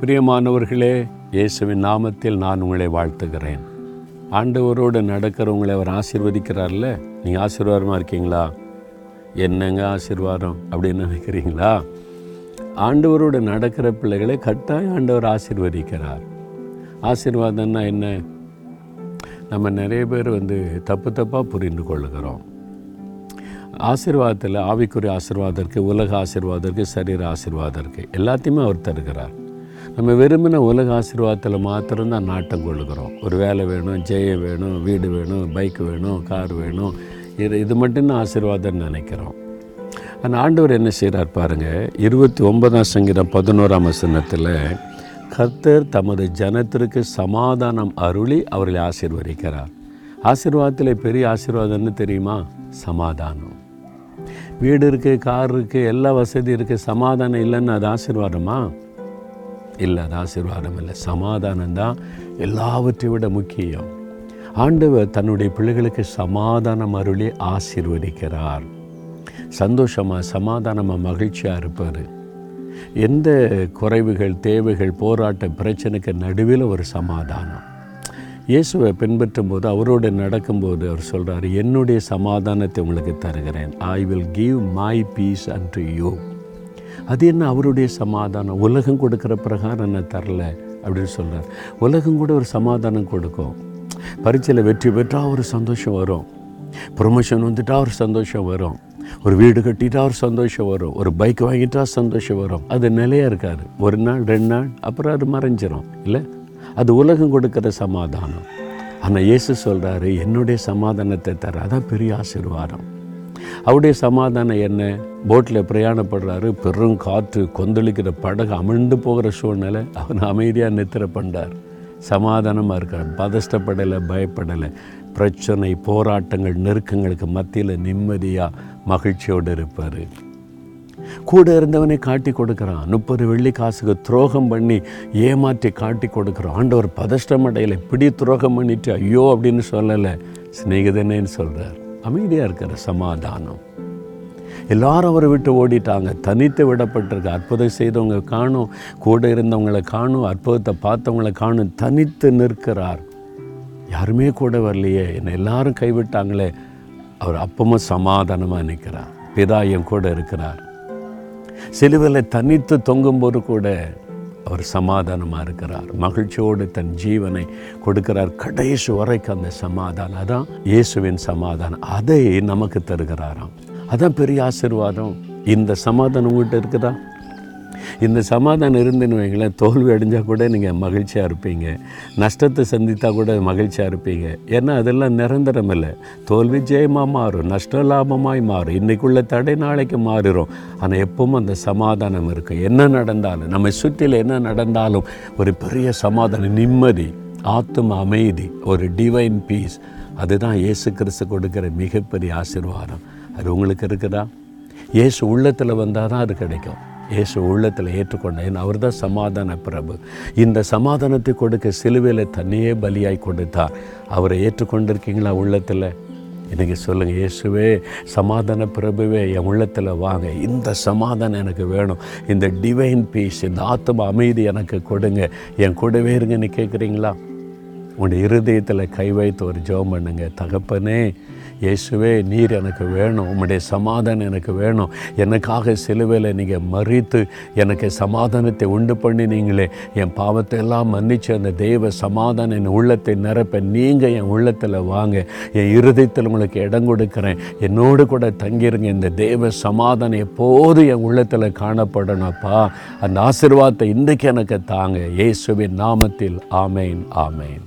பிரியமானவர்களே இயேசுவின் நாமத்தில் நான் உங்களை வாழ்த்துகிறேன். ஆண்டவரோடு நடக்கிறவங்களை அவர் ஆசீர்வதிக்கிறார்ல? நீங்கள் ஆசீர்வாதமாக இருக்கீங்களா? என்னங்க ஆசீர்வாதம் அப்படின்னு நினைக்கிறீங்களா? ஆண்டவரோடு நடக்கிற பிள்ளைகளை கட்டாயம் ஆண்டவர் ஆசீர்வதிக்கிறார். ஆசீர்வாதம்னா என்ன? நம்ம நிறைய பேர் வந்து தப்பு தப்பாக புரிந்து கொள்ளுகிறோம். ஆசீர்வாதத்தில் ஆவிக்குரிய ஆசீர்வாதம் இருக்குது உலக ஆசீர்வாதம் இருக்குது சரீர ஆசீர்வாதம் இருக்குது எல்லாத்தையுமே அவர் தருகிறார். நம்ம விரும்பின உலக ஆசீர்வாதத்தில் மாத்திரம்தான் நாட்டம் கொள்ளுகிறோம் ஒரு வேலை வேணும் ஜெயம் வேணும் வீடு வேணும் பைக் வேணும் கார் வேணும். இது இது மட்டும்தான் ஆசீர்வாதம்னு நினைக்கிறோம். ஆனால் ஆண்டவர் என்ன செய்கிறார் பாருங்கள் இருபத்தி ஒன்பதாம் சங்கீதம் பதினோராம் வசனத்தில் கர்த்தர் தமது ஜனத்திற்கு சமாதானம் அருளி அவர்களை ஆசீர்வதிக்கிறார். ஆசீர்வாதத்தில் பெரிய ஆசீர்வாதம்னு தெரியுமா? சமாதானம். வீடு இருக்குது கார் இருக்குது எல்லா வசதி இருக்குது சமாதானம் இல்லைன்னு அது ஆசீர்வாதமா? இல்லை அது ஆசீர்வாதம் இல்லை. சமாதானம் தான் எல்லாவற்றை விட முக்கியம். ஆண்டவர் தன்னுடைய பிள்ளைகளுக்கு சமாதானம் அருளி ஆசீர்வதிக்கிறார். சந்தோஷமாக சமாதானமாக மகிழ்ச்சியாக இருப்பார். எந்த குறைவுகள் தேவைகள் போராட்ட பிரச்சனைக்கு நடுவில் ஒரு சமாதானம். இயேசுவை பின்பற்றும் போது அவரோடு நடக்கும்போது அவர் சொல்கிறார் என்னுடைய சமாதானத்தை உங்களுக்கு தருகிறேன். I will give my peace and you அது என்ன அவருடைய சமாதானம்? உலகம் கொடுக்குற பிரகாரம் என்ன தரல அப்படின்னு சொல்கிறார் உலகம் கூட ஒரு சமாதானம் கொடுக்கும். பரீட்சையில் வெற்றி பெற்றால் ஒரு சந்தோஷம் வரும். ப்ரொமோஷன் வந்துட்டால் ஒரு சந்தோஷம் வரும். ஒரு வீடு கட்டிட்டா ஒரு சந்தோஷம் வரும். ஒரு பைக் வாங்கிட்டா சந்தோஷம் வரும். அது நிலையாக இருக்காது. ஒரு நாள் ரெண்டு நாள் அப்புறம் அது மறைஞ்சிரும். இல்லை? அது உலகம் கொடுக்குற சமாதானம். ஆனால் இயேசு சொல்கிறாரு என்னுடைய சமாதானத்தை தர. அதான் பெரிய ஆசீர்வாதம். அவருடைய சமாதானம் என்ன? போட்டில் பிரயாணப்படுறாரு பெரும் காற்று கொந்தளிக்கிற படகு அமிழ்ந்து போகிற சூழ்நிலை அவன் அமைதியாக நித்திர பண்ணார் சமாதானமாக இருக்கார். பதஷ்டப்படலை பயப்படலை. பிரச்சனை போராட்டங்கள் நெருக்கங்களுக்கு மத்தியில் நிம்மதியாக மகிழ்ச்சியோடு இருப்பார். கூட இருந்தவனை காட்டி கொடுக்குறான். முப்பது வெள்ளி காசுக்கு துரோகம் பண்ணி ஏமாற்றி காட்டி கொடுக்குறான். ஆண்டவர் பதஷ்டம் அடையலை பிடி துரோகம் பண்ணிட்டு ஐயோ அப்படின்னு சொல்லலை. சிநேகிதனேன்னு சொல்கிறார் அமைதியாக இருக்கிற சமாதானம். எல்லாரும் அவரை விட்டு ஓடிட்டாங்க. தனித்து விடப்பட்டிருக்கு. அற்புதம் செய்தவங்க காணும் கூட இருந்தவங்களை காணும் அற்புதத்தை பார்த்தவங்களை காணும் தனித்து நிற்கிறார். யாருமே கூட வரலையே. என்னை எல்லாரும் கைவிட்டாங்களே. அவர் அப்பமும் சமாதானமாக நிற்கிறார். பிதா என் கூட இருக்கிறார். சிலுவையில் தனித்து தொங்கும்போது கூட அவர் சமாதானமாக இருக்கிறார். மகிழ்ச்சியோடு தன் ஜீவனை கொடுக்கிறார். கடைசி வரைக்கும் அந்த சமாதானம் அதான் இயேசுவின் சமாதானம். அதை நமக்கு தருகிறாராம். அதான் பெரிய ஆசீர்வாதம். இந்த சமாதானம் உங்கள்கிட்ட இருக்குதா? இந்த சமாதானம் இருந்துன்னு வைங்களேன் தோல்வி அடைஞ்சால் கூட நீங்கள் மகிழ்ச்சியாக இருப்பீங்க. நஷ்டத்தை சந்தித்தால் கூட மகிழ்ச்சியாக இருப்பீங்க. ஏன்னா அதெல்லாம் நிரந்தரம் இல்லை. தோல்வி ஜெயமாக மாறும் நஷ்ட லாபமாய் மாறும். இன்றைக்குள்ள தடை நாளைக்கு மாறிடும் ஆனால் எப்பவும் அந்த சமாதானம் இருக்கும் என்ன நடந்தாலும் நம்ம சுற்றில என்ன நடந்தாலும் ஒரு பெரிய சமாதானம் நிம்மதி ஆத்தும அமைதி ஒரு டிவைன் பீஸ் அதுதான் இயேசு கிறிஸ்து கொடுக்குற மிகப்பெரிய ஆசீர்வாதம். அது உங்களுக்கு இருக்குதா? இயேசு உள்ளத்தில் வந்தால் தான் அது கிடைக்கும். இயேசு உள்ளத்தில் ஏற்றுக்கொண்டேன். அவர் தான் சமாதான பிரபு. இந்த சமாதானத்தை கொடுக்க சிலுவையில் தன்னையே பலியாய் கொடுத்தார். அவரை ஏற்றுக்கொண்டிருக்கீங்களா உள்ளத்தில்? இன்றைக்கி சொல்லுங்கள் இயேசுவே சமாதான பிரபுவே என் உள்ளத்தில் வாங்க. இந்த சமாதானம் எனக்கு வேணும். இந்த டிவைன் பீஸ் இந்த ஆத்ம அமைதி எனக்கு கொடுங்க. என் கூடவே இருங்கன்னு கேட்குறீங்களா உங்களுடைய இருதயத்தில் கை வைத்து ஒரு ஜெபம் பண்ணுங்க. தகப்பனே இயேசுவே நீர் எனக்கு வேணும். உம்முடைய சமாதானம் எனக்கு வேணும். எனக்காக சிலுவையில் நீங்கள் மறித்து எனக்கு சமாதானத்தை உண்டு பண்ணி நீங்களே. என் பாவத்தை எல்லாம் மன்னித்து அந்த தெய்வ சமாதானம் என் உள்ளத்தை நிரப்ப நீங்கள் என் உள்ளத்தில் வாங்க. என் இருதயத்தில் உங்களுக்கு இடம் கொடுக்குறேன். என்னோடு கூட தங்கிருங்க. இந்த தெய்வ சமாதானம் எப்போது என் உள்ளத்தில் காணப்படணும்ப்பா அந்த ஆசிர்வாதத்தை இன்றைக்கு எனக்கு தாங்க. இயேசுவின் நாமத்தில் ஆமேன் ஆமேன்.